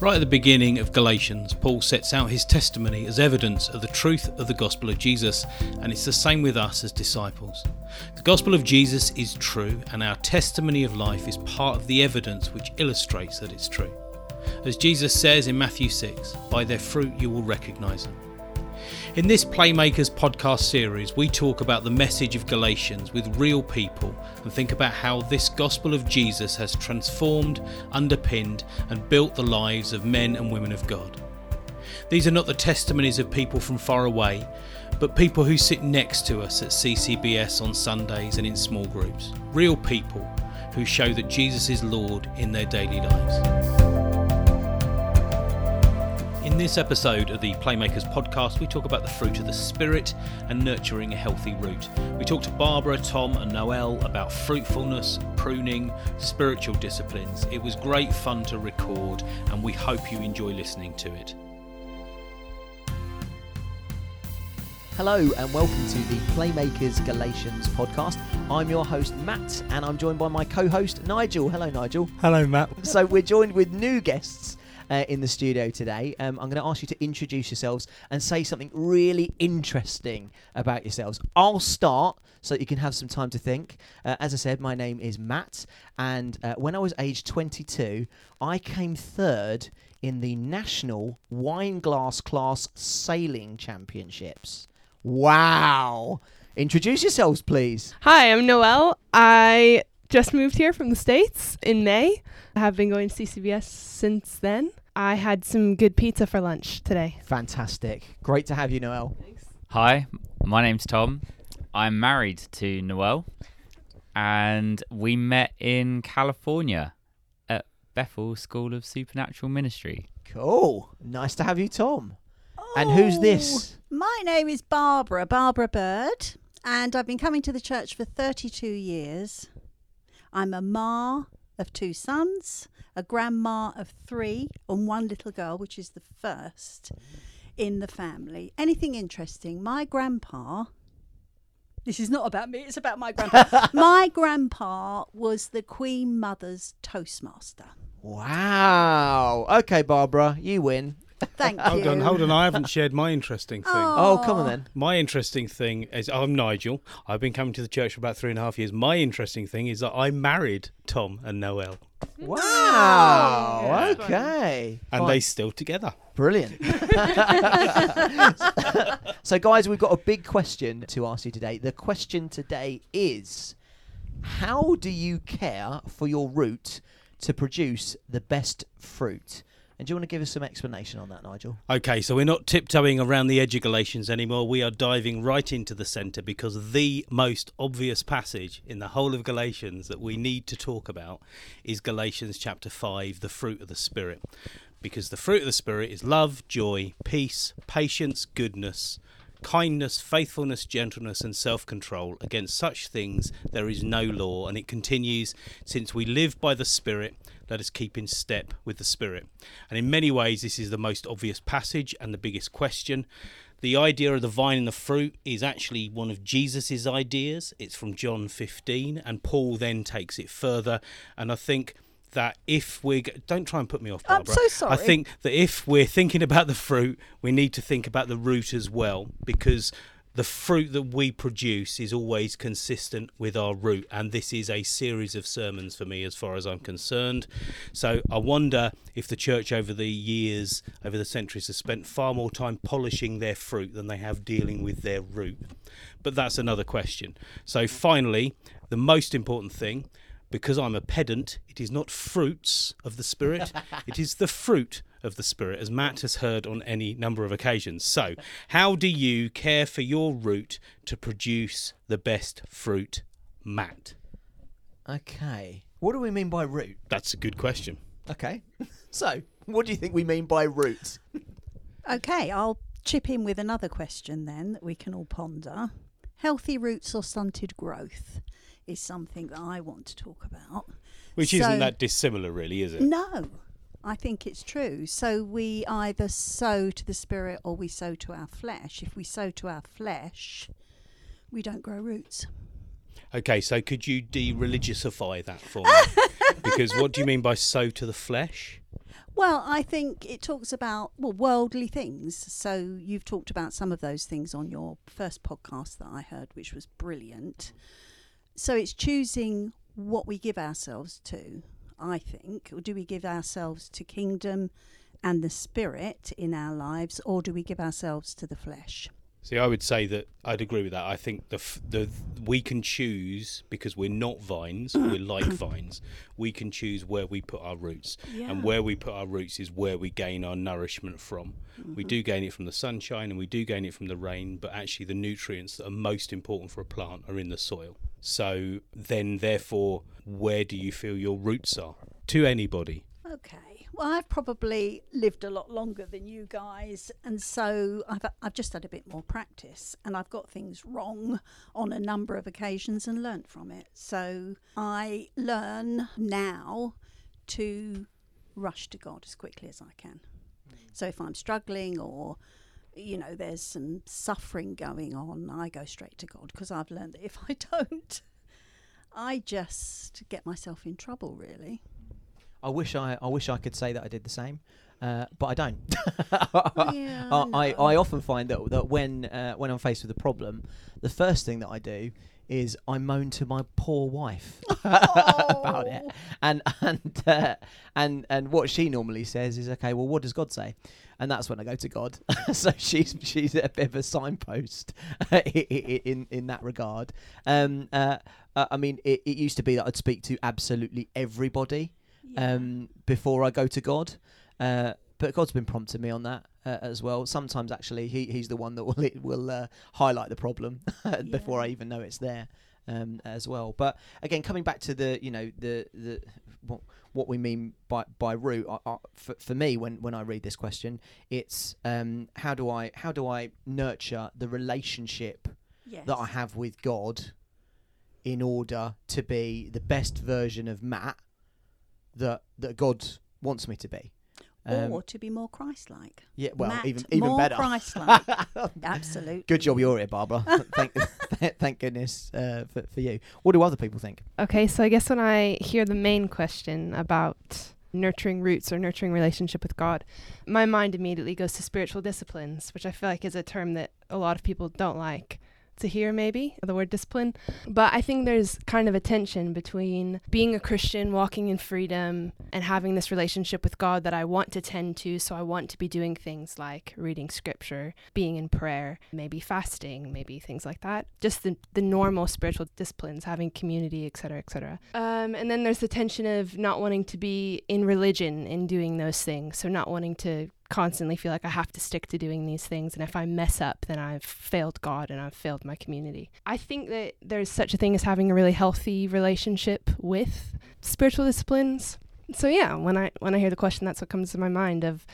Right at the beginning of Galatians, Paul sets out his testimony as evidence of the truth of the gospel of Jesus, and it's the same with us as disciples. The gospel of Jesus is true, and our testimony of life is part of the evidence which illustrates that it's true. As Jesus says in Matthew 6, by their fruit you will recognize them. In this Playmakers podcast series, we talk about the message of Galatians with real people and think about how this gospel of Jesus has transformed, underpinned, and built the lives of men and women of God. These are not the testimonies of people from far away, but people who sit next to us at CCBS on Sundays and in small groups. Real people who show that Jesus is Lord in their daily lives. In this episode of the Playmakers podcast, we talk about the fruit of the Spirit and nurturing a healthy root. We talk to Barbara, Tom, and Noelle about fruitfulness, pruning, spiritual disciplines. It was great fun to record, and we hope you enjoy listening to it. Hello and welcome to the Playmakers Galatians podcast. I'm your host Matt and I'm joined by my co-host Nigel. Hello Nigel. Hello Matt. So we're joined with new guests uh, in the studio today. Um, I'm going to ask you to introduce yourselves and say something really interesting about yourselves. I'll start so that you can have some time to think. Uh, as I said, my name is Matt, and uh, when I was age 22, I came third in the National Wine Glass Class Sailing Championships. Wow! Introduce yourselves, please. Hi, I'm Noelle. I just moved here from the States in May. I have been going to CCBS since then. I had some good pizza for lunch today. Fantastic. Great to have you, Noelle. Hi, my name's Tom. I'm married to Noelle, and we met in California at Bethel School of Supernatural Ministry. Cool. Nice to have you, Tom. Oh, And who's oh, this? Oh, My name is Barbara, Barbara Bird, and I've been coming to the church for 32 years. I'm a ma of two sons, a grandma of three, and one little girl, which is the first in the family. Anything interesting? My grandpa. This is not about me, it's about my grandpa. my grandpa was the Queen Mother's Toastmaster. Wow. Okay, Barbara, you win. Thank Hold you. on, hold on. I haven't shared my interesting thing. Oh, come on then. My interesting thing is I'm Nigel. I've been coming to the church for about three and a half years. My interesting thing is that I married Tom and Noelle, Wow. Yeah. Okay. and Fine. they still together. Brilliant. so, guys, we've got a big question to ask you today. The question today is How do you care for your root to produce the best fruit? And do you want to give us some explanation on that, Nigel? Okay, so we're not tiptoeing around the edge of Galatians anymore. We are diving right into the centre because the most obvious passage in the whole of Galatians that we need to talk about is Galatians chapter 5, the fruit of the Spirit. Because the fruit of the Spirit is love, joy, peace, patience, goodness, kindness, faithfulness, gentleness, and self control. Against such things there is no law. And it continues since we live by the Spirit, let us keep in step with the Spirit. And in many ways, this is the most obvious passage and the biggest question. The idea of the vine and the fruit is actually one of Jesus's ideas. It's from John 15, and Paul then takes it further. And I think that if we're g- don't try and put me off, I'm Barbara. so sorry. I think that if we're thinking about the fruit, we need to think about the root as well, because the fruit that we produce is always consistent with our root, and this is a series of sermons for me as far as I'm concerned. So I wonder if the church over the years, over the centuries, has spent far more time polishing their fruit than they have dealing with their root. But that's another question. So finally, the most important thing because I'm a pedant, it is not fruits of the Spirit, it is the fruit of the Spirit, as Matt has heard on any number of occasions. So, how do you care for your root to produce the best fruit, Matt? Okay. What do we mean by root? That's a good question. Okay. so, what do you think we mean by root? Okay, I'll chip in with another question then that we can all ponder. Healthy roots or stunted growth is something that I want to talk about. Which So- isn't that dissimilar, really, is it? No, I think it's true. So we either sow to the spirit or we sow to our flesh. If we sow to our flesh, we don't grow roots. Okay, so could you de religiousify that for me? because what do you mean by sow to the flesh? Well, I think it talks about well worldly things. So you've talked about some of those things on your first podcast that I heard, which was brilliant. So it's choosing what we give ourselves to. I think, or do we give ourselves to kingdom and the spirit in our lives, or do we give ourselves to the flesh? See, I would say that I'd agree with that. I think the f- the we can choose because we're not vines, we're like vines. We can choose where we put our roots, and where we put our roots is where we gain our nourishment from. We mm-hmm. do gain it from the sunshine, and we do gain it from the rain, but actually the nutrients that are most important for a plant are in the soil. So then, therefore, where do you feel your roots are? To anybody, Okay. Well, I've probably lived a lot longer than you guys, and so I've I've just had a bit more practice, and I've got things wrong on a number of occasions and learnt from it. So I learn now to rush to God as quickly as I can. So if I'm struggling or you know there's some suffering going on, I go straight to God because I've learned that if I don't, I just get myself in trouble. Really. I wish I, I wish I could say that I did the same, uh, but I don't. Yeah, I, I. I often find that that when uh, when I'm faced with a problem, the first thing that I do is I moan to my poor wife about it, and and uh, and and what she normally says is, okay, well, what does God say? And that's when I go to God. so she's she's a bit of a signpost in in that regard. Um, uh, uh, I mean, it, it used to be that I'd speak to absolutely everybody Yeah. um, before I go to God. Uh, but God's been prompting me on that uh, as well. Sometimes actually, he he's the one that will will uh, highlight the problem before I even know it's there um, as well. But again, coming back to the you know the the what, what we mean by by root I, I, for, for me when when I read this question, it's um, how do I how do I nurture the relationship yes. that I have with God in order to be the best version of Matt that that God wants me to be. Um, or to be more Christ-like. yeah, well, Matt, even even more better. Christ-like. Absolutely. Good job you're here, Barbara. thank, thank goodness uh, for, for you. What do other people think? Okay, so I guess when I hear the main question about nurturing roots or nurturing relationship with God, my mind immediately goes to spiritual disciplines, which I feel like is a term that a lot of people don't like to hear maybe the word discipline but i think there's kind of a tension between being a christian walking in freedom and having this relationship with god that i want to tend to so i want to be doing things like reading scripture being in prayer maybe fasting maybe things like that. Just the, the normal spiritual disciplines having community etc etc um, and then there's the tension of not wanting to be in religion in doing those things so not wanting to constantly feel like I have to stick to doing these things. And if I mess up, then I've failed God and I've failed my community. I think that there's such a thing as having a really healthy relationship with spiritual disciplines. So yeah, when I when I hear the question, that's what comes to my mind of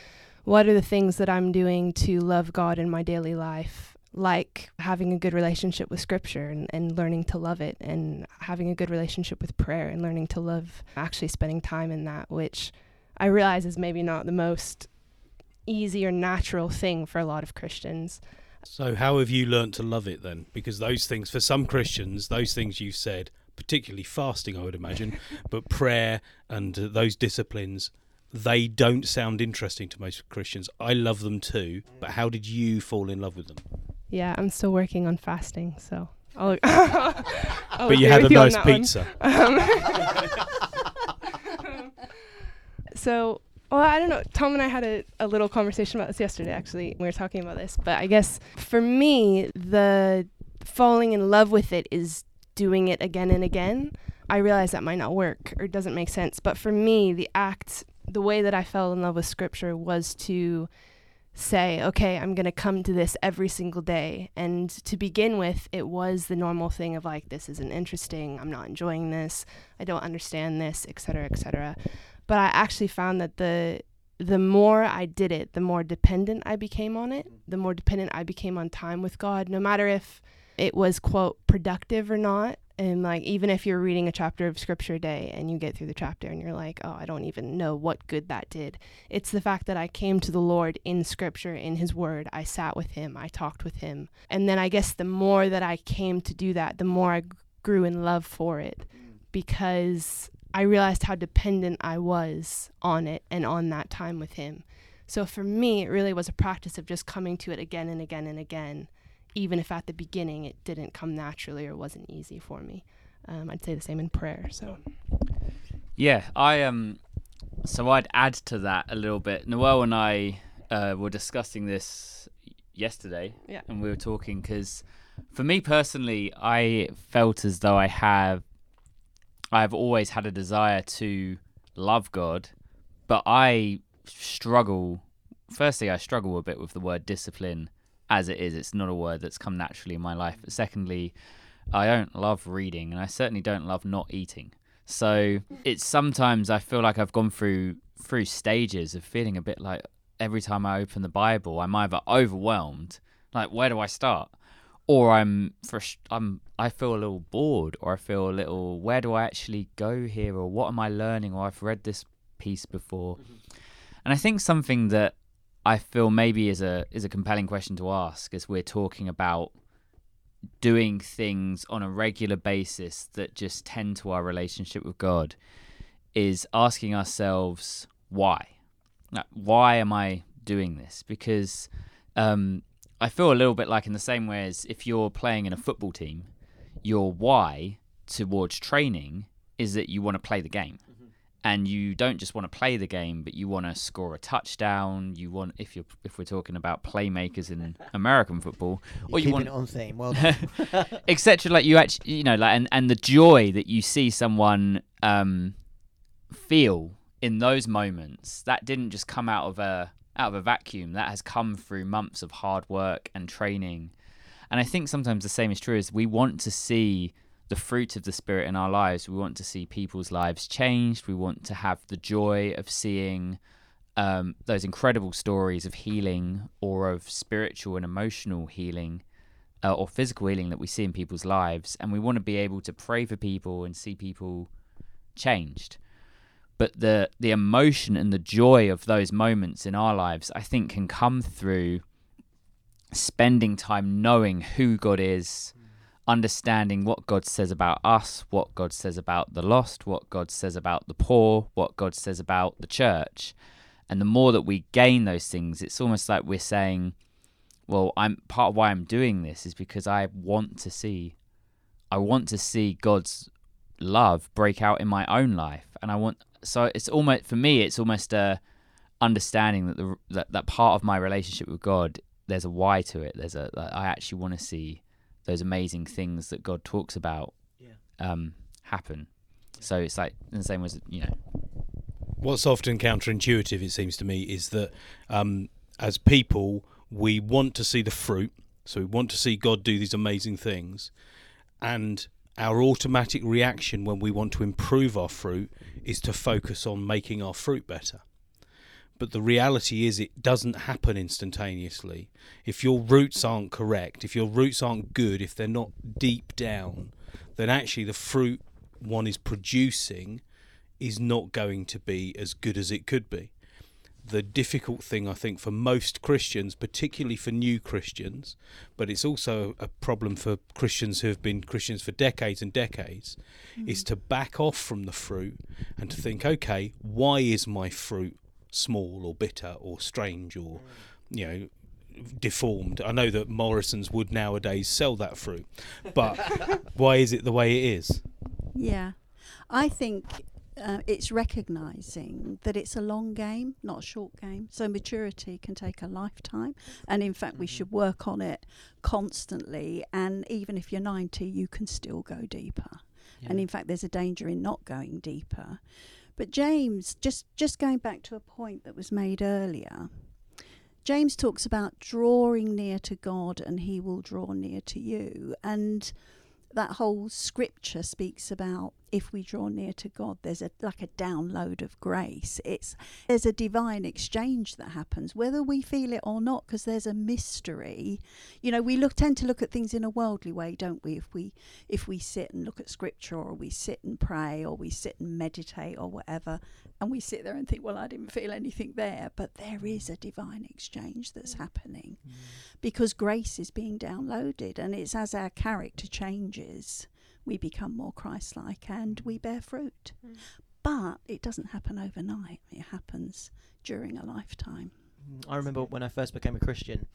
what are the things that I'm doing to love God in my daily life like having a good relationship with scripture and, and learning to love it and having a good relationship with prayer and learning to love actually spending time in that which i realize is maybe not the most easy or natural thing for a lot of Christians. So, how have you learnt to love it then? Because those things, for some Christians, those things you've said, particularly fasting, I would imagine, but prayer and uh, those disciplines, they don't sound interesting to most Christians. I love them too, but how did you fall in love with them? Yeah, I'm still working on fasting, so. I'll, I'll but you had a nice pizza. So, well, I don't know. Tom and I had a, a little conversation about this yesterday, actually. We were talking about this. But I guess for me, the falling in love with it is doing it again and again. I realize that might not work or doesn't make sense. But for me, the act, the way that I fell in love with scripture was to say, okay, I'm going to come to this every single day. And to begin with, it was the normal thing of like, this isn't interesting. I'm not enjoying this. I don't understand this, et cetera, et cetera. But I actually found that the the more I did it, the more dependent I became on it, the more dependent I became on time with God, no matter if it was quote productive or not. And like even if you're reading a chapter of scripture a day and you get through the chapter and you're like, oh, I don't even know what good that did. It's the fact that I came to the Lord in scripture, in his word. I sat with him, I talked with him. And then I guess the more that I came to do that, the more I grew in love for it mm. because I realized how dependent I was on it and on that time with Him. So for me, it really was a practice of just coming to it again and again and again, even if at the beginning it didn't come naturally or wasn't easy for me. Um, I'd say the same in prayer. So Yeah, I um, so I'd add to that a little bit. Noelle and I uh, were discussing this yesterday, Yeah. and we were talking because, for me personally, I felt as though I have, I have always had a desire to love God, but I struggle. Firstly, I struggle a bit with the word discipline as it is. It's not a word that's come naturally in my life. But secondly, I don't love reading, and I certainly don't love not eating. So it's sometimes I feel like I've gone through through stages of feeling a bit like every time I open the Bible, I'm either overwhelmed, like where do I start, or I'm frust- I'm I feel a little bored, or I feel a little where do I actually go here, or what am I learning, or I've read this piece before, and I think something that I feel maybe is a is a compelling question to ask as we're talking about doing things on a regular basis that just tend to our relationship with God is asking ourselves why. Like, why am I doing this? Because um, I feel a little bit like in the same way as if you're playing in a football team, your why towards training is that you want to play the game. And you don't just want to play the game, but you want to score a touchdown. You want, if you're, if we're talking about playmakers in American football, or you want it on theme. Well etc like you actually you know like and, and the joy that you see someone um feel in those moments that didn't just come out of a out of a vacuum that has come through months of hard work and training. And i think sometimes the same is true as we want to see the fruit of the spirit in our lives. We want to see people's lives changed. We want to have the joy of seeing um, those incredible stories of healing or of spiritual and emotional healing uh, or physical healing that we see in people's lives, and we want to be able to pray for people and see people changed. But the the emotion and the joy of those moments in our lives, I think, can come through spending time knowing who God is, understanding what God says about us, what God says about the lost, what God says about the poor, what God says about the church. And the more that we gain those things, it's almost like we're saying, well i'm part of why i'm doing this is because i want to see i want to see god's love break out in my own life and i want so it's almost for me it's almost a understanding that the that, that part of my relationship with god there's a why to it there's a that i actually want to see those amazing things that god talks about Yeah. um happen so it's like in the same way as you know What's often counterintuitive, it seems to me, is that um, as people, we want to see the fruit. So we want to see God do these amazing things. And our automatic reaction when we want to improve our fruit is to focus on making our fruit better. But the reality is, it doesn't happen instantaneously. If your roots aren't correct, if your roots aren't good, if they're not deep down, then actually the fruit one is producing is not going to be as good as it could be. The difficult thing, I think, for most Christians, particularly for new Christians, but it's also a problem for Christians who have been Christians for decades and decades, is mm. to back off from the fruit and to think, okay, why is my fruit small or bitter or strange or, mm. you know, deformed? I know that Morrison's would nowadays sell that fruit, but why is it the way it is? Yeah. I think uh, it's recognizing that it's a long game, not a short game. So maturity can take a lifetime. And in fact, we should work on it constantly. And even if you're 90, you can still go deeper. And in fact, there's a danger in not going deeper. But James, just, just going back to a point that was made earlier, James talks about drawing near to God and he will draw near to you. And that whole scripture speaks about if we draw near to God, there's a like a download of grace. It's there's a divine exchange that happens, whether we feel it or not, because there's a mystery. You know, we look tend to look at things in a worldly way, don't we? If we if we sit and look at scripture, or we sit and pray, or we sit and meditate, or whatever, and we sit there and think, well, I didn't feel anything there, but there is a divine exchange that's happening because grace is being downloaded, and it's as our character changes we become more Christ like and we bear fruit. Mm. But it doesn't happen overnight, it happens during a lifetime. Mm, I remember when I first became a Christian,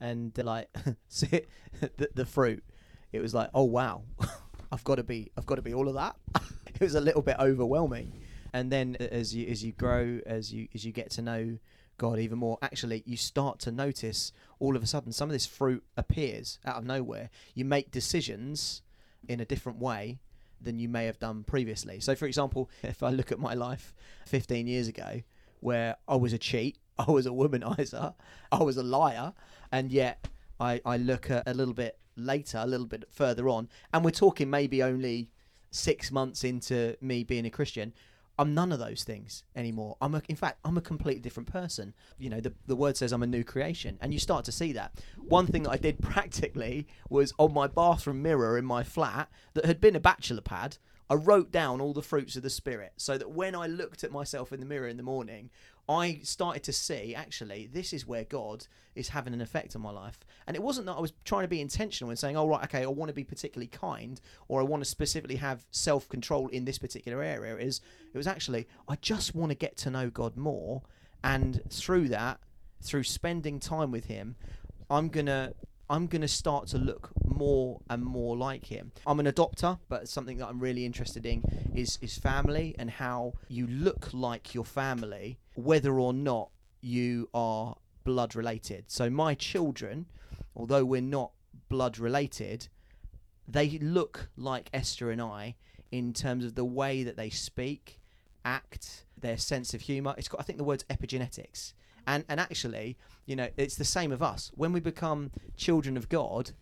and uh, like see the, the fruit, it was like, oh wow, I've got to be, I've got to be all of that. it was a little bit overwhelming, and then as you as you grow, as you as you get to know God even more, actually you start to notice all of a sudden some of this fruit appears out of nowhere. You make decisions in a different way than you may have done previously. So, for example, if I look at my life 15 years ago, where I was a cheat, I was a womanizer, I was a liar, and yet I, I look at a little bit later, a little bit further on, and we're talking maybe only six months into me being a Christian. I'm none of those things anymore. I'm a, in fact, I'm a completely different person. You know, the, the word says I'm a new creation, and you start to see that. One thing that I did practically was on my bathroom mirror in my flat that had been a bachelor pad. I wrote down all the fruits of the spirit so that when I looked at myself in the mirror in the morning, I started to see actually this is where God is having an effect on my life. And it wasn't that I was trying to be intentional and saying, "Oh right, okay, I want to be particularly kind or I want to specifically have self-control in this particular area." It is it was actually I just want to get to know God more and through that, through spending time with him, I'm going to I'm going to start to look more and more like him. I'm an adopter, but something that I'm really interested in is is family and how you look like your family, whether or not you are blood related. So my children, although we're not blood related, they look like Esther and I in terms of the way that they speak, act, their sense of humor. It's got I think the word's epigenetics. And and actually, you know, it's the same of us. When we become children of God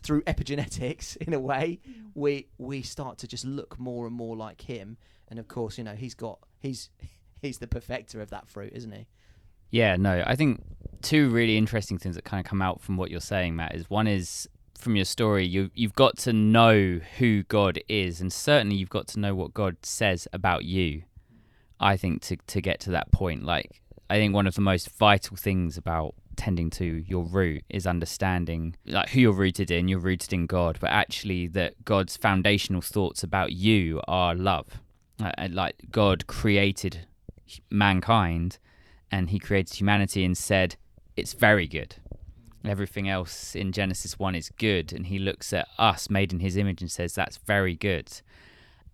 through epigenetics in a way, mm. we we start to just look more and more like him. And of course, you know, he's got he's he's the perfecter of that fruit, isn't he? Yeah, no, I think two really interesting things that kind of come out from what you're saying, Matt, is one is from your story, you you've got to know who God is, and certainly you've got to know what God says about you. I think to to get to that point, like I think one of the most vital things about tending to your root is understanding like who you're rooted in. You're rooted in God, but actually that God's foundational thoughts about you are love. Uh, like God created mankind and he created humanity and said it's very good everything else in genesis 1 is good and he looks at us made in his image and says that's very good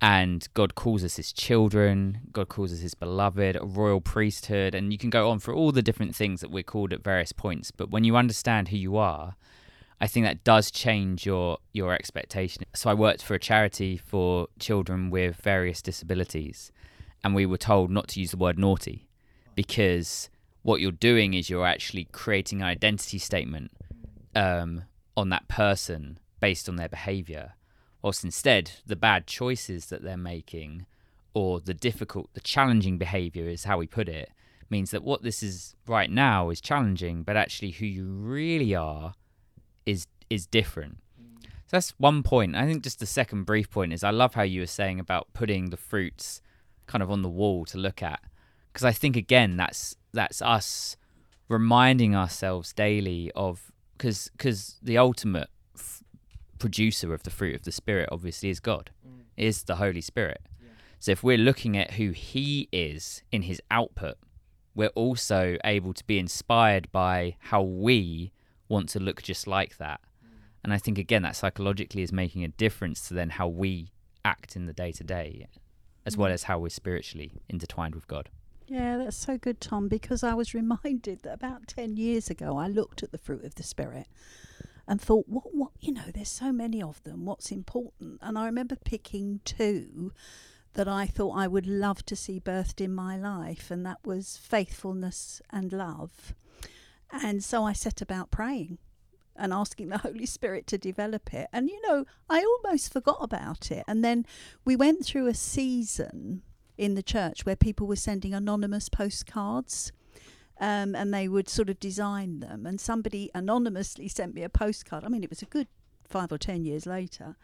and god calls us his children god calls us his beloved a royal priesthood and you can go on for all the different things that we're called at various points but when you understand who you are I think that does change your your expectation. So I worked for a charity for children with various disabilities, and we were told not to use the word naughty because what you're doing is you're actually creating an identity statement um, on that person based on their behavior, whilst instead the bad choices that they're making or the difficult, the challenging behavior is how we put it, means that what this is right now is challenging, but actually who you really are is is different. So that's one point. I think just the second brief point is I love how you were saying about putting the fruits kind of on the wall to look at because I think again that's that's us reminding ourselves daily of because because the ultimate producer of the fruit of the spirit obviously is God, mm. is the Holy Spirit. So if we're looking at who He is in His output, we're also able to be inspired by how we want to look just like that. Mm. And I think again that psychologically is making a difference to then how we act in the day to day, as well mm. as how we're spiritually intertwined with God. Yeah, that's so good, Tom, because I was reminded that about 10 years ago I looked at the fruit of the Spirit and thought, what, what, you know, there's so many of them, what's important? And I remember picking two that I thought I would love to see birthed in my life, and that was faithfulness and love. And so I set about praying and asking the Holy Spirit to develop it. And, you know, I almost forgot about it. And then we went through a season in the church where people were sending anonymous postcards. Um, and they would sort of design them. And somebody anonymously sent me a postcard. I mean, it was a good five or ten years later,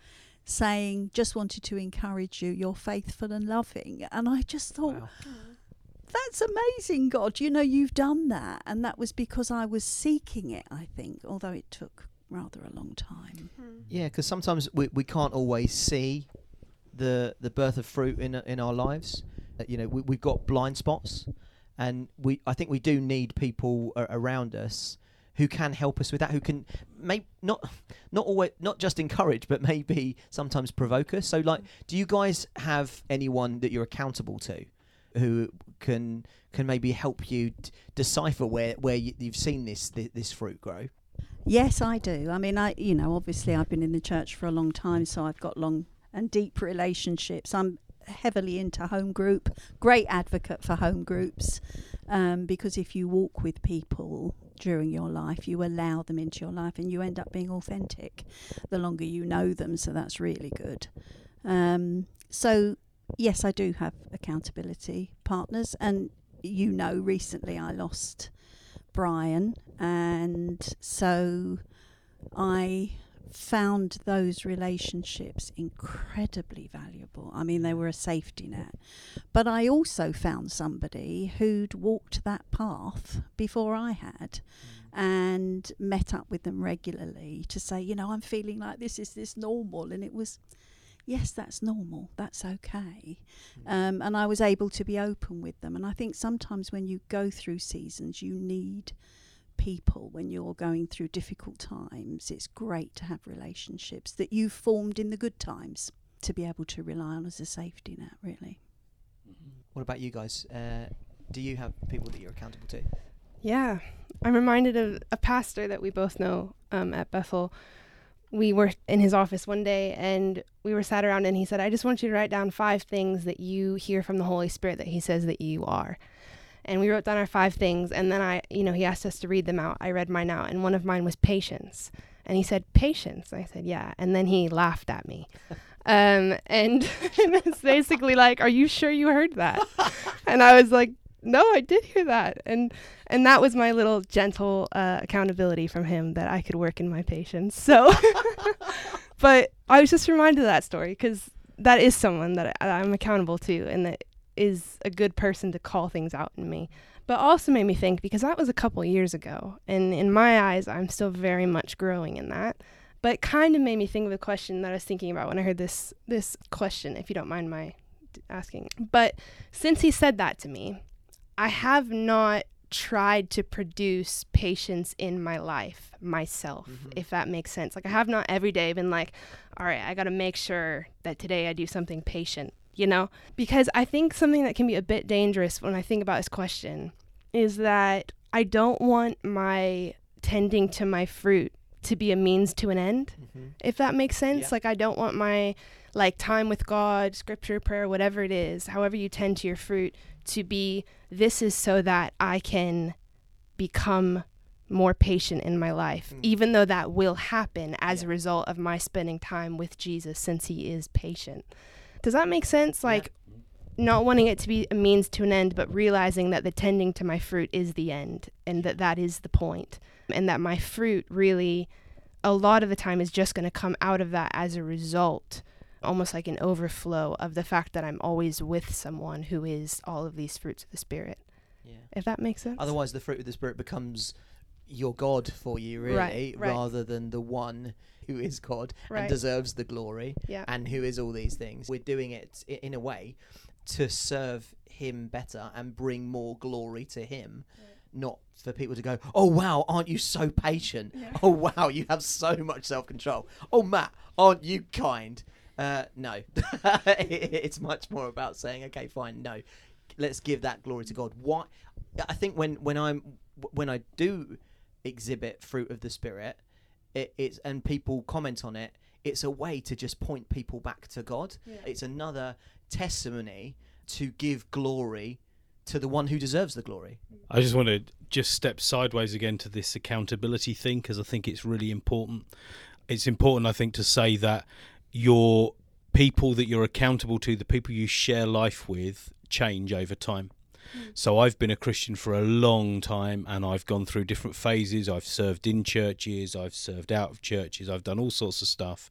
saying, "Just wanted to encourage you. You're faithful and loving." And I just thought, Wow. that's amazing, God. You know, you've done that. And that was because I was seeking it, I think, although it took rather a long time. Yeah, because sometimes we, we can't always see the the birth of fruit in in our lives. Uh, you know, we, we've got blind spots, and we I think we do need people around us who can help us with that. Who can maybe not not always not just encourage, but maybe sometimes provoke us. So, like, do you guys have anyone that you're accountable to, who can can maybe help you d- decipher where where you, you've seen this, this this fruit grow? Yes, I do. I mean, I you know, obviously I've been in the church for a long time, so I've got long and deep relationships. I'm heavily into home group, great advocate for home groups, um, because if you walk with people during your life, you allow them into your life, and you end up being authentic the longer you know them. So that's really good. Um, so yes, I do have accountability partners, and you know, recently I lost Brian, and so I found those relationships incredibly valuable. I mean, they were a safety net. But I also found somebody who'd walked that path before I had and met up with them regularly to say, you know, I'm feeling like this is this normal and it was yes, that's normal. That's okay. Um, and I was able to be open with them. And I think sometimes when you go through seasons, you need people when you're going through difficult times. It's great to have relationships that you've formed in the good times to be able to rely on as a safety net, really. What about you guys? Uh, do you have people that you're accountable to? Yeah. I'm reminded of a pastor that we both know um, at Bethel. We were in his office one day and we were sat around and he said, I just want you to write down five things that you hear from the Holy Spirit that he says that you are. And we wrote down our five things and then I, you know, he asked us to read them out. I read mine out and one of mine was patience. And he said, Patience. I said, Yeah. And then he laughed at me. Um, and it's basically like, Are you sure you heard that? and I was like, no, I did hear that, and and that was my little gentle uh, accountability from him that I could work in my patience. So, but I was just reminded of that story because that is someone that I, I'm accountable to, and that is a good person to call things out in me. But also made me think because that was a couple years ago, and in my eyes, I'm still very much growing in that. But kind of made me think of a question that I was thinking about when I heard this this question. If you don't mind my asking, but since he said that to me, I have not tried to produce patience in my life myself, mm-hmm. if that makes sense. Like, I have not every day been like, all right, I got to make sure that today I do something patient, you know? Because I think something that can be a bit dangerous when I think about this question is that I don't want my tending to my fruit to be a means to an end, if that makes sense. Yeah. Like, I don't want my like time with God, scripture, prayer, whatever it is, however you tend to your fruit, to be this is so that I can become more patient in my life, Mm. even though that will happen as a result of my spending time with Jesus since he is patient. Does that make sense? Like, not wanting it to be a means to an end, but realizing that the tending to my fruit is the end and that that is the point, and that my fruit really, a lot of the time, is just going to come out of that as a result, almost like an overflow of the fact that I'm always with someone who is all of these fruits of the Spirit. Yeah. If that makes sense? Otherwise, the fruit of the spirit becomes your God for you, really, Right, right. rather than the one who is God and deserves the glory yeah. and who is all these things. We're doing it in a way to serve Him better and bring more glory to Him. Not for people to go, oh wow, aren't you so patient? Yeah. Oh wow, you have so much self control. Oh Matt, aren't you kind? Uh, no, it's much more about saying, okay, fine, no, let's give that glory to God. Why? I think when when I'm when I do exhibit fruit of the spirit, it, it's and people comment on it. It's a way to just point people back to God. Yeah. It's another testimony to give glory to the one who deserves the glory. I just want to just step sideways again to this accountability thing because I think it's really important. It's important, I think, to say that your people that you're accountable to, the people you share life with, change over time. So I've been a Christian for a long time and I've gone through different phases. I've served in churches, I've served out of churches, I've done all sorts of stuff.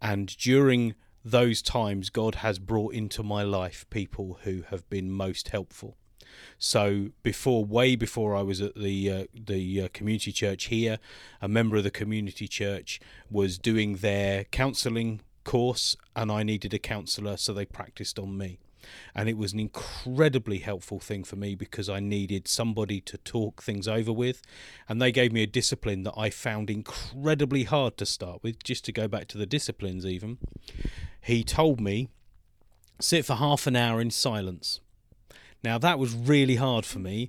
And during those times, God has brought into my life people who have been most helpful. So before, way before I was at the uh, the uh, community church here, a member of the community church was doing their counselling course, and I needed a counsellor, so they practiced on me. And it was an incredibly helpful thing for me because I needed somebody to talk things over with. And they gave me a discipline that I found incredibly hard to start with, just to go back to the disciplines, even. He told me, sit for half an hour in silence. Now, that was really hard for me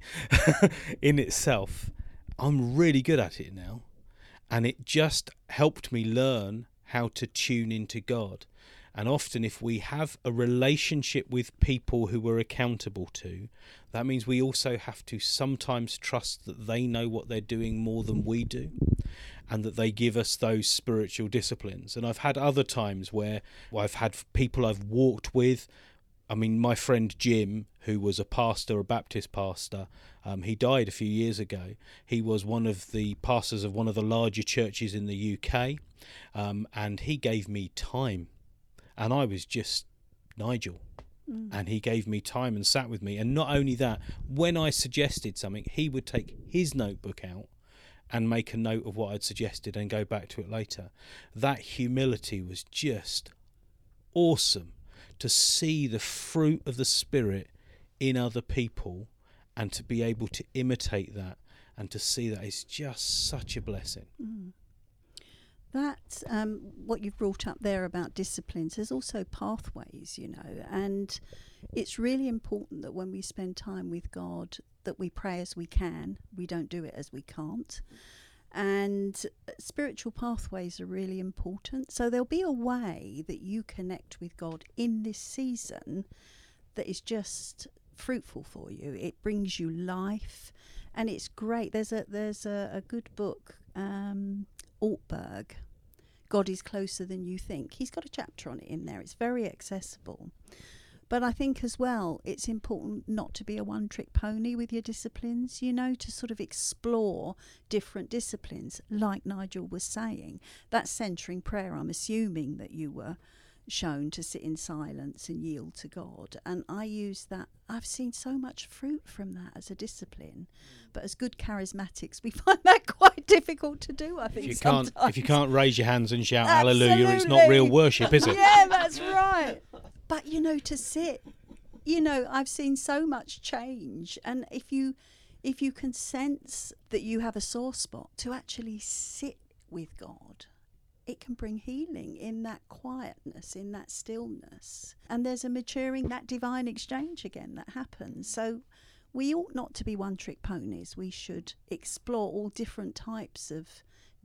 in itself. I'm really good at it now. And it just helped me learn how to tune into God. And often, if we have a relationship with people who we're accountable to, that means we also have to sometimes trust that they know what they're doing more than we do and that they give us those spiritual disciplines. And I've had other times where I've had people I've walked with. I mean, my friend Jim, who was a pastor, a Baptist pastor, um, he died a few years ago. He was one of the pastors of one of the larger churches in the UK, um, and he gave me time and I was just Nigel. Mm. And he gave me time and sat with me. And not only that, when I suggested something, he would take his notebook out and make a note of what I'd suggested and go back to it later. That humility was just awesome to see the fruit of the Spirit in other people and to be able to imitate that and to see that is just such a blessing. Mm. That um, what you've brought up there about disciplines, there's also pathways, you know, and it's really important that when we spend time with God, that we pray as we can. We don't do it as we can't. And spiritual pathways are really important. So there'll be a way that you connect with God in this season that is just fruitful for you. It brings you life, and it's great. There's a there's a, a good book. Um, Ortberg, God is Closer Than You Think. He's got a chapter on it in there. It's very accessible. But I think as well, it's important not to be a one trick pony with your disciplines, you know, to sort of explore different disciplines, like Nigel was saying. That centering prayer, I'm assuming that you were shown to sit in silence and yield to God. And I use that. I've seen so much fruit from that as a discipline. Mm. But as good charismatics, we find that quite difficult to do. I think If you can't, sometimes. if you can't raise your hands and shout hallelujah, it's not real worship, is it? yeah, that's right. But you know, to sit, you know, I've seen so much change, and if you, if you can sense that you have a sore spot, to actually sit with God, it can bring healing in that quietness, in that stillness, and there's a maturing, that divine exchange again that happens. So. We ought not to be one trick ponies. We should explore all different types of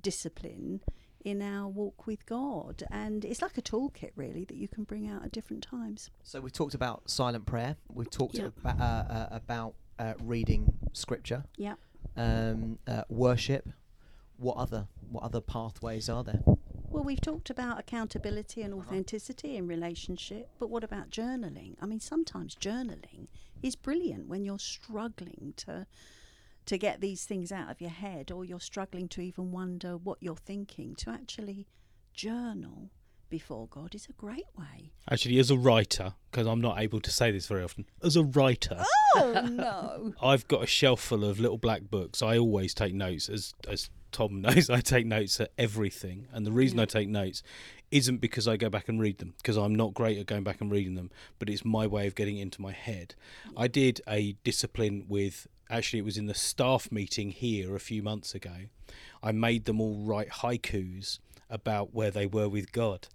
discipline in our walk with God. And it's like a toolkit, really, that you can bring out at different times. So we've talked about silent prayer. We've talked Yeah. about uh, uh, about uh, reading scripture. Yeah. Um, uh, worship. What other what other pathways are there? Well, we've talked about accountability and uh-huh. authenticity in relationship, but what about journaling? I mean, sometimes journaling is brilliant when you're struggling to to get these things out of your head or you're struggling to even wonder what you're thinking. To actually journal before God is a great way. Actually, as a writer, because I'm not able to say this very often, as a writer, Oh no. I've got a shelf full of little black books. I always take notes, as as Tom knows. I take notes at everything, and the reason I take notes isn't because I go back and read them, because I'm not great at going back and reading them, but it's my way of getting it into my head. I did a discipline with. Actually, it was in the staff meeting here a few months ago. I made them all write haikus about where they were with God.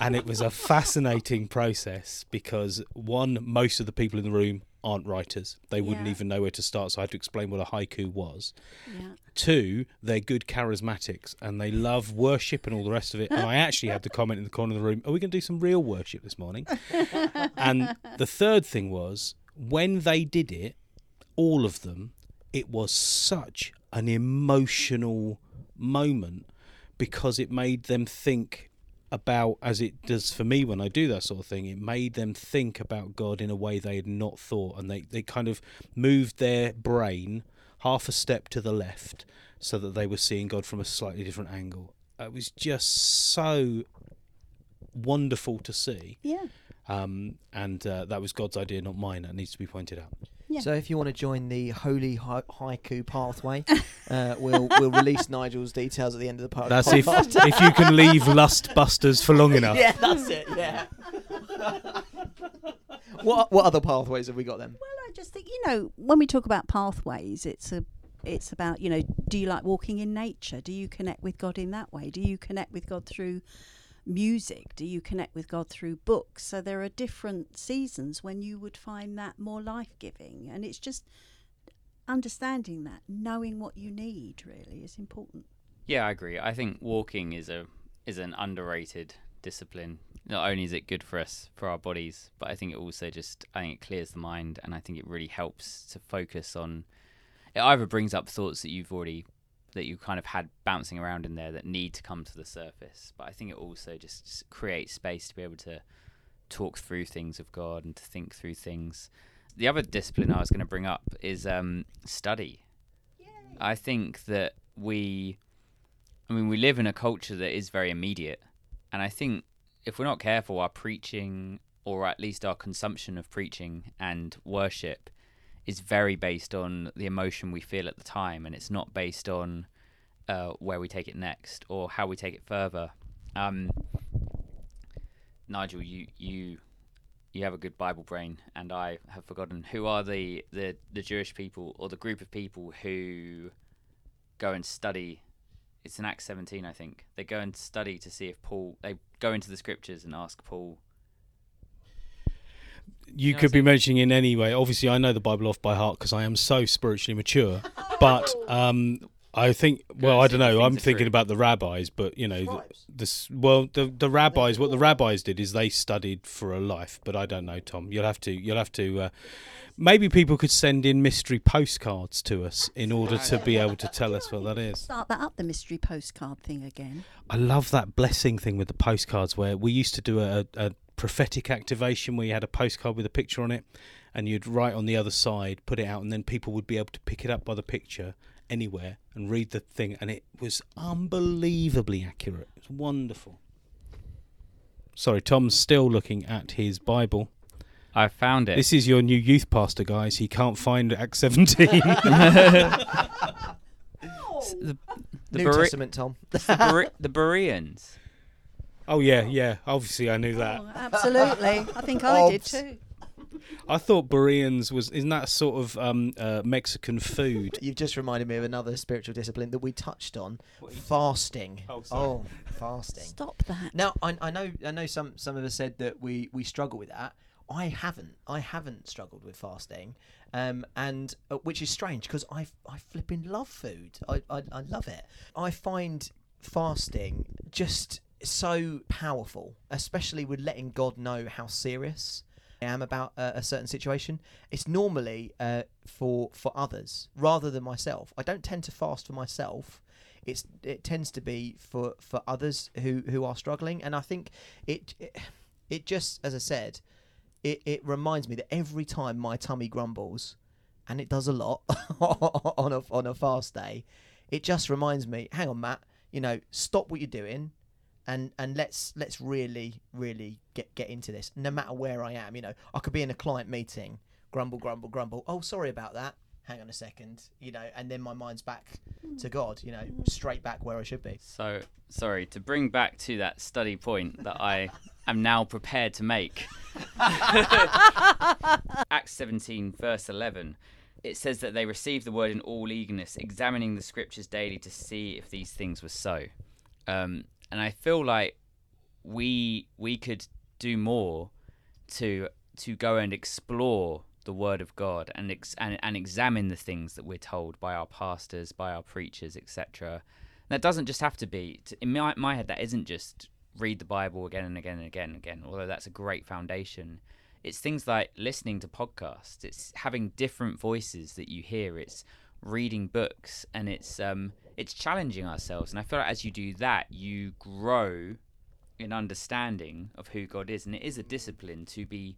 and it was a fascinating process because one, most of the people in the room aren't writers. They wouldn't Yeah. even know where to start, so I had to explain what a haiku was. Yeah. Two, they're good charismatics and they love worship and all the rest of it. And I actually had the comment in the corner of the room, Are we going to do some real worship this morning? and the third thing was when they did it, all of them, it was such an emotional moment because it made them think about, as it does for me when I do that sort of thing, it made them think about God in a way they had not thought. And they, they kind of moved their brain half a step to the left so that they were seeing God from a slightly different angle. It was just so wonderful to see. Yeah. Um, and uh, that was God's idea, not mine. That needs to be pointed out. Yeah. So if you want to join the holy hi- haiku pathway, uh, we'll we'll release Nigel's details at the end of the podcast. That's if if you can leave lust busters for long enough. yeah, that's it. Yeah. what what other pathways have we got then? Well, I just think you know when we talk about pathways, it's a it's about you know do you like walking in nature? Do you connect with God in that way? Do you connect with God through music? Do you connect with God through books? So there are different seasons when you would find that more life giving, and it's just understanding that, knowing what you need, really is important. Yeah, I agree. I think walking is a is an underrated discipline. Not only is it good for us for our bodies, but I think it also just I think it clears the mind and I think it really helps to focus on it either brings up thoughts that you've already that you kind of had bouncing around in there that need to come to the surface. But I think it also just creates space to be able to talk through things of God and to think through things. The other discipline I was going to bring up is um, study. I think that we I mean, we live in a culture that is very immediate. And I think if we're not careful, our preaching, or at least our consumption of preaching and worship, is very based on the emotion we feel at the time. And it's not based on uh, where we take it next or how we take it further. Um, Nigel, you, you you have a good Bible brain, and I have forgotten who are the, the, the Jewish people or the group of people who go and study it's in Acts 17, I think. They go and study to see if Paul. They go into the scriptures and ask Paul. You No, could be mentioning in any way. Obviously, I know the Bible off by heart because I am so spiritually mature. But um, I think, well, and I don't know. I'm thinking true. about the rabbis, but you know, the, this. Well, the the rabbis. What the rabbis did is they studied for a life. But I don't know, Tom. You'll have to. You'll have to. Uh, maybe people could send in mystery postcards to us in order to be able to tell us what that is. Start that up, the mystery postcard thing again. I love that blessing thing with the postcards where we used to do a, a prophetic activation where you had a postcard with a picture on it and you'd write on the other side, put it out, and then people would be able to pick it up by the picture anywhere and read the thing. And it was unbelievably accurate. It was wonderful. Sorry, Tom's still looking at his Bible. I found it. This is your new youth pastor, guys. He can't find Acts 17. the, the, New Bere- Testament, Tom. the, Bere- the Bereans. Oh, yeah, yeah. Obviously, I knew that. Oh, absolutely. I think I did too. I thought Bereans was isn't that a sort of um, uh, Mexican food? You've just reminded me of another spiritual discipline that we touched on: fasting. Oh, sorry. fasting. Stop that. Now, I, I know, I know some some of us said that we we struggle with that. I haven't. I haven't struggled with fasting, um, and uh, which is strange because I I flipping love food. I, I I love it. I find fasting just so powerful, especially with letting God know how serious I am about a, a certain situation. It's normally uh, for for others rather than myself. I don't tend to fast for myself. It's it tends to be for for others who who are struggling, and I think it it, it just as I said, it it reminds me that every time my tummy grumbles, and it does a lot on a on a fast day, it just reminds me. Hang on, Matt. You know, stop what you're doing and and let's let's really really get get into this no matter where i am you know i could be in a client meeting grumble grumble grumble oh sorry about that hang on a second you know and then my mind's back to god you know straight back where i should be So, sorry, to bring back to that study point that I am now prepared to make. Acts 17, verse 11. It says that they received the word in all eagerness, examining the scriptures daily to see if these things were so. Um, and I feel like we we could do more to to go and explore the word of God and ex- and, and examine the things that we're told by our pastors, by our preachers, etc. That doesn't just have to be in my, my head. That isn't just read the Bible again and again and again and again. Although that's a great foundation. It's things like listening to podcasts. It's having different voices that you hear. It's reading books, and it's um, it's challenging ourselves. And I feel like as you do that, you grow in understanding of who God is, and it is a discipline to be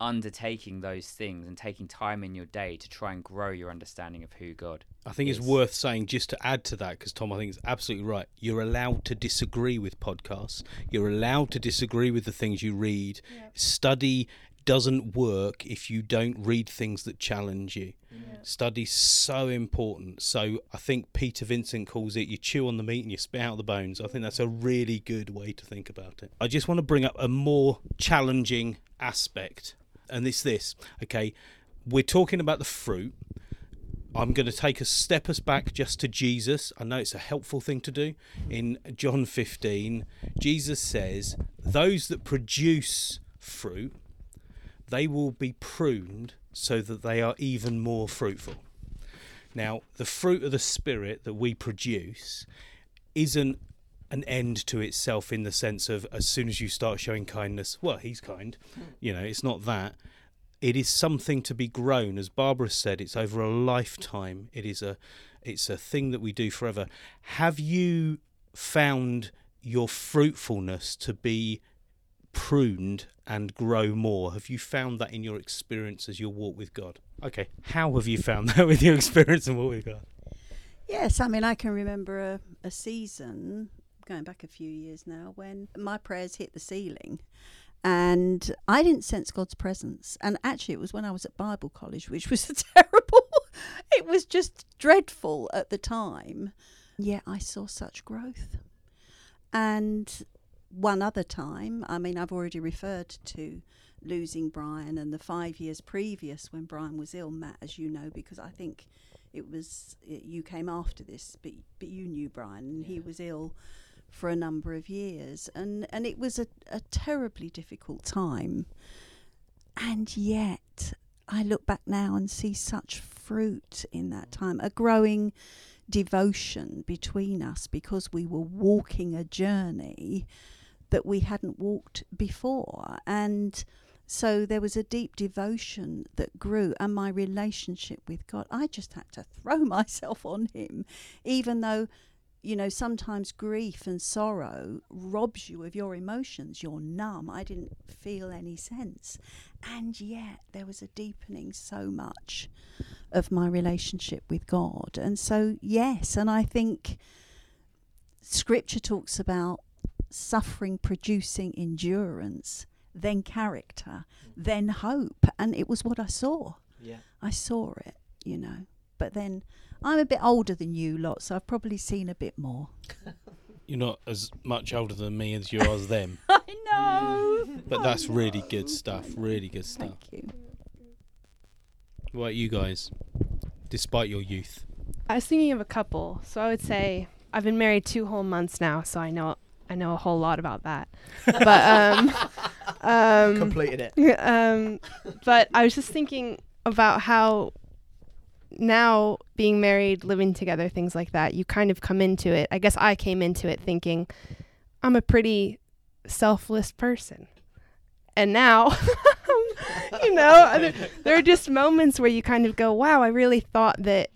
undertaking those things and taking time in your day to try and grow your understanding of who God. I think it's worth saying just to add to that because Tom, I think is absolutely right. You're allowed to disagree with podcasts. You're allowed to disagree with the things you read. Study. Doesn't work if you don't read things that challenge you. Study's so important. So I think Peter Vincent calls it you chew on the meat and you spit out the bones. I think that's a really good way to think about it. I just want to bring up a more challenging aspect, and it's this. Okay, we're talking about the fruit. I'm going to take a step us back just to Jesus. I know it's a helpful thing to do. In John 15, Jesus says, Those that produce fruit, they will be pruned so that they are even more fruitful. Now, the fruit of the Spirit that we produce isn't an end to itself in the sense of as soon as you start showing kindness, well, he's kind. You know, it's not that. It is something to be grown. As Barbara said, it's over a lifetime. It is a it's a thing that we do forever. Have you found your fruitfulness to be pruned and grow more? Have you found that in your experience as your walk with God? Okay. How have you found that with your experience and walk with God? Yes, I mean, I can remember a, a season going back a few years now when my prayers hit the ceiling and I didn't sense God's presence. And actually, it was when I was at Bible college, which was terrible. it was just dreadful at the time. Yet I saw such growth. And one other time, I mean, I've already referred to losing Brian and the five years previous when Brian was ill, Matt, as you know, because I think it was it, you came after this, but but you knew Brian and he was ill for a number of years, and and it was a, a terribly difficult time, and yet I look back now and see such fruit in that time, a growing devotion between us because we were walking a journey that we hadn't walked before and so there was a deep devotion that grew, and my relationship with God, I just had to throw myself on Him, even though, you know, sometimes grief and sorrow robs you of your emotions. You're numb. I didn't feel any sense. And yet there was a deepening so much of my relationship with God. And so, yes, and I think scripture talks about suffering producing endurance then character, mm. then hope. And it was what I saw. Yeah. I saw it, you know. But then I'm a bit older than you lot, so I've probably seen a bit more. You're not as much older than me as you are as them. I know. But I that's really good stuff. Really good stuff. Thank you. What about you guys? Despite your youth. I was thinking of a couple, so I would say I've been married two whole months now, so I know I know a whole lot about that. but um, um, Completed it. um, but I was just thinking about how now being married, living together, things like that, you kind of come into it. I guess I came into it thinking I'm a pretty selfless person. And now, you know, there, there are just moments where you kind of go, wow, I really thought that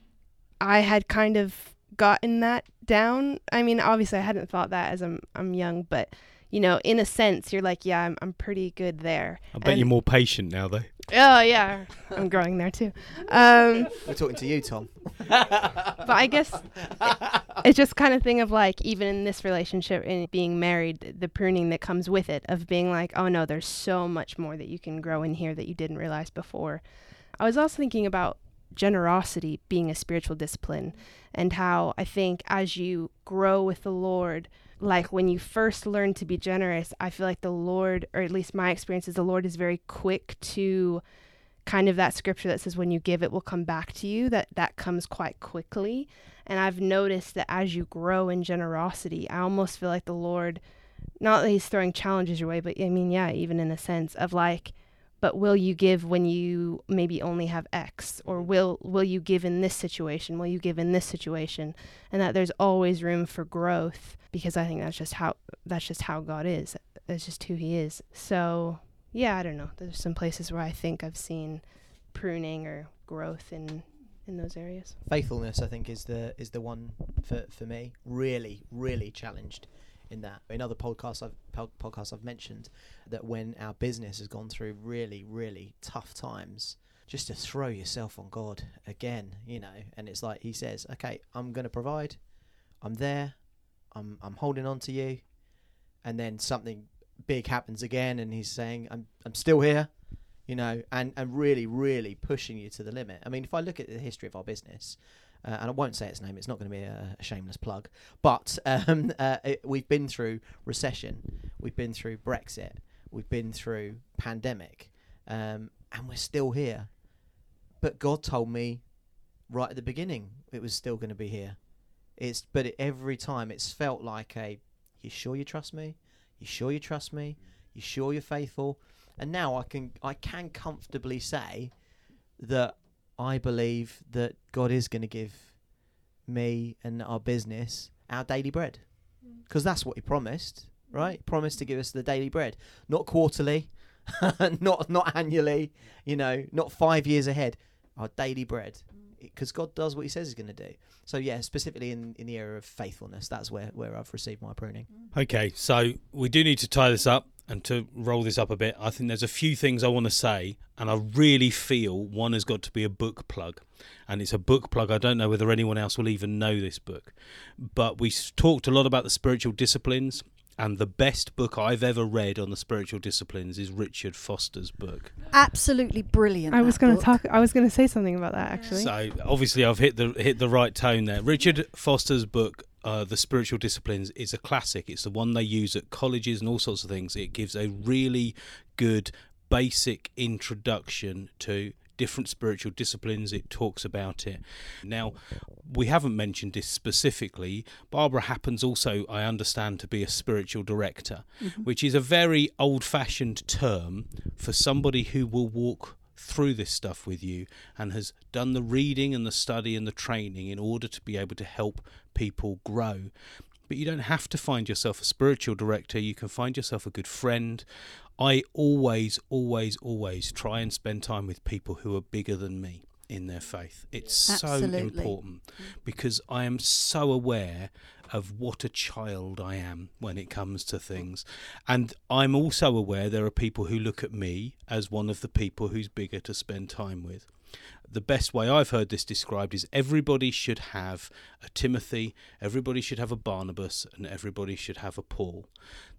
I had kind of gotten that down. I mean, obviously, I hadn't thought that as I'm, I'm young, but you know, in a sense, you're like, yeah, I'm, I'm pretty good there. I bet And- you're more patient now, though. Oh yeah, I'm growing there too. Um, We're talking to you, Tom. but I guess it- it's just kind of thing of like even in this relationship and being married, the pruning that comes with it of being like, oh no, there's so much more that you can grow in here that you didn't realize before. I was also thinking about generosity being a spiritual discipline. And how I think as you grow with the Lord, like when you first learn to be generous, I feel like the Lord, or at least my experience is the Lord is very quick to kind of that scripture that says when you give it will come back to you that that comes quite quickly. And i've noticed that as you grow in generosity i almost feel like the lord not that he's throwing challenges your way but i mean yeah even in a sense of like but will you give when you maybe only have x or will will you give in this situation will you give in this situation and that there's always room for growth because i think that's just how that's just how god is that's just who he is so yeah, I don't know. There's some places where I think I've seen pruning or growth in in those areas. Faithfulness, I think, is the is the one for for me. Really, really challenged in that. In other podcasts, I've po- podcasts I've mentioned that when our business has gone through really, really tough times, just to throw yourself on God again, you know. And it's like He says, "Okay, I'm going to provide. I'm there. I'm I'm holding on to you." And then something big happens again, and He's saying, "I'm I'm still here." you know, and and really, really pushing you to the limit. I mean, if I look at the history of our business. Uh, and I won't say its name. It's not going to be a, a shameless plug. But um, uh, it, we've been through recession, we've been through Brexit, we've been through pandemic, um, and we're still here. But God told me right at the beginning it was still going to be here. It's but it, every time it's felt like a, you sure you trust me? You sure you trust me? You sure you're faithful? And now I can I can comfortably say that I believe that God is going to give me and our business our daily bread. Mm. Because that's what He promised, mm. right? He promised to give us the daily bread, not quarterly, not not annually, you know, not five years ahead. Our daily bread, because God does what He says He's going to do. So yeah, specifically in, in the area of faithfulness, that's where where I've received my pruning. Mm. Okay, so we do need to tie this up and to roll this up a bit. I think there's a few things I want to say, and I really feel one has got to be a book plug. And it's a book plug. I don't know whether anyone else will even know this book, but we talked a lot about the spiritual disciplines. And the best book I've ever read on the spiritual disciplines is Richard Foster's book. Absolutely brilliant. I was going to talk. I was going to say something about that actually. So obviously I've hit the hit the right tone there. Richard Foster's book, uh, The Spiritual Disciplines, is a classic. It's the one they use at colleges and all sorts of things. It gives a really good basic introduction to different spiritual disciplines. It talks about it. Now, we haven't mentioned this specifically. Barbara happens also, I understand, to be a spiritual director, mm-hmm. which is a very old fashioned term for somebody who will walk through this stuff with you and has done the reading and the study and the training in order to be able to help people grow. But you don't have to find yourself a spiritual director, you can find yourself a good friend. I always, always, always try and spend time with people who are bigger than me in their faith. It's so important mm. because I am so aware of what a child I am when it comes to things. And I'm also aware there are people who look at me as one of the people who's bigger to spend time with. The best way I've heard this described is everybody should have a Timothy, everybody should have a Barnabas, and everybody should have a Paul.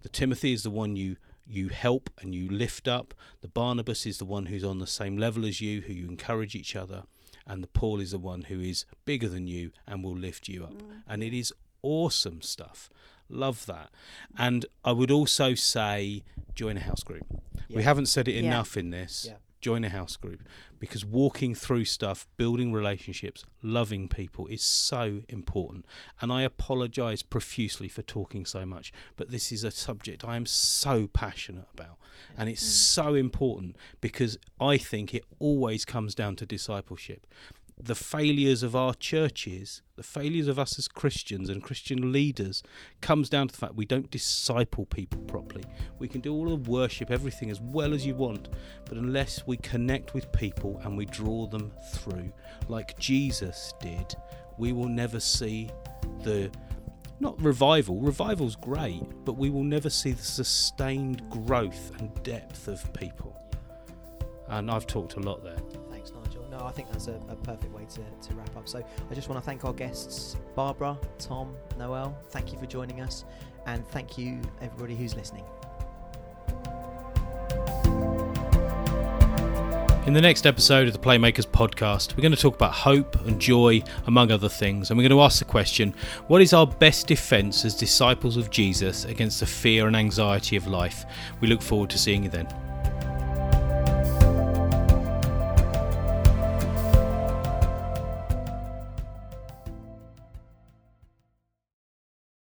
The Timothy is the one you you help and you lift up. The Barnabas is the one who's on the same level as you, who you encourage each other. And the Paul is the one who is bigger than you and will lift you up. Mm. And it is awesome stuff. Love that. And I would also say join a house group. We haven't said it Yeah. enough in this. Yeah. Join a house group because walking through stuff, building relationships, loving people is so important. And I apologize profusely for talking so much, but this is a subject I am so passionate about. And it's mm. so important because I think it always comes down to discipleship the failures of our churches, the failures of us as Christians and Christian leaders, comes down to the fact we don't disciple people properly. We can do all the worship, everything as well as you want, but unless we connect with people and we draw them through, like Jesus did, we will never see the not revival. Revival's great, but we will never see the sustained growth and depth of people. And I've talked a lot there. No, I think that's a, a perfect way to, to wrap up. So I just want to thank our guests, Barbara, Tom, Noelle. Thank you for joining us, and thank you everybody who's listening. In the next episode of the Playmakers podcast, we're going to talk about hope and joy, among other things, and we're going to ask the question what is our best defence as disciples of Jesus against the fear and anxiety of life? We look forward to seeing you then.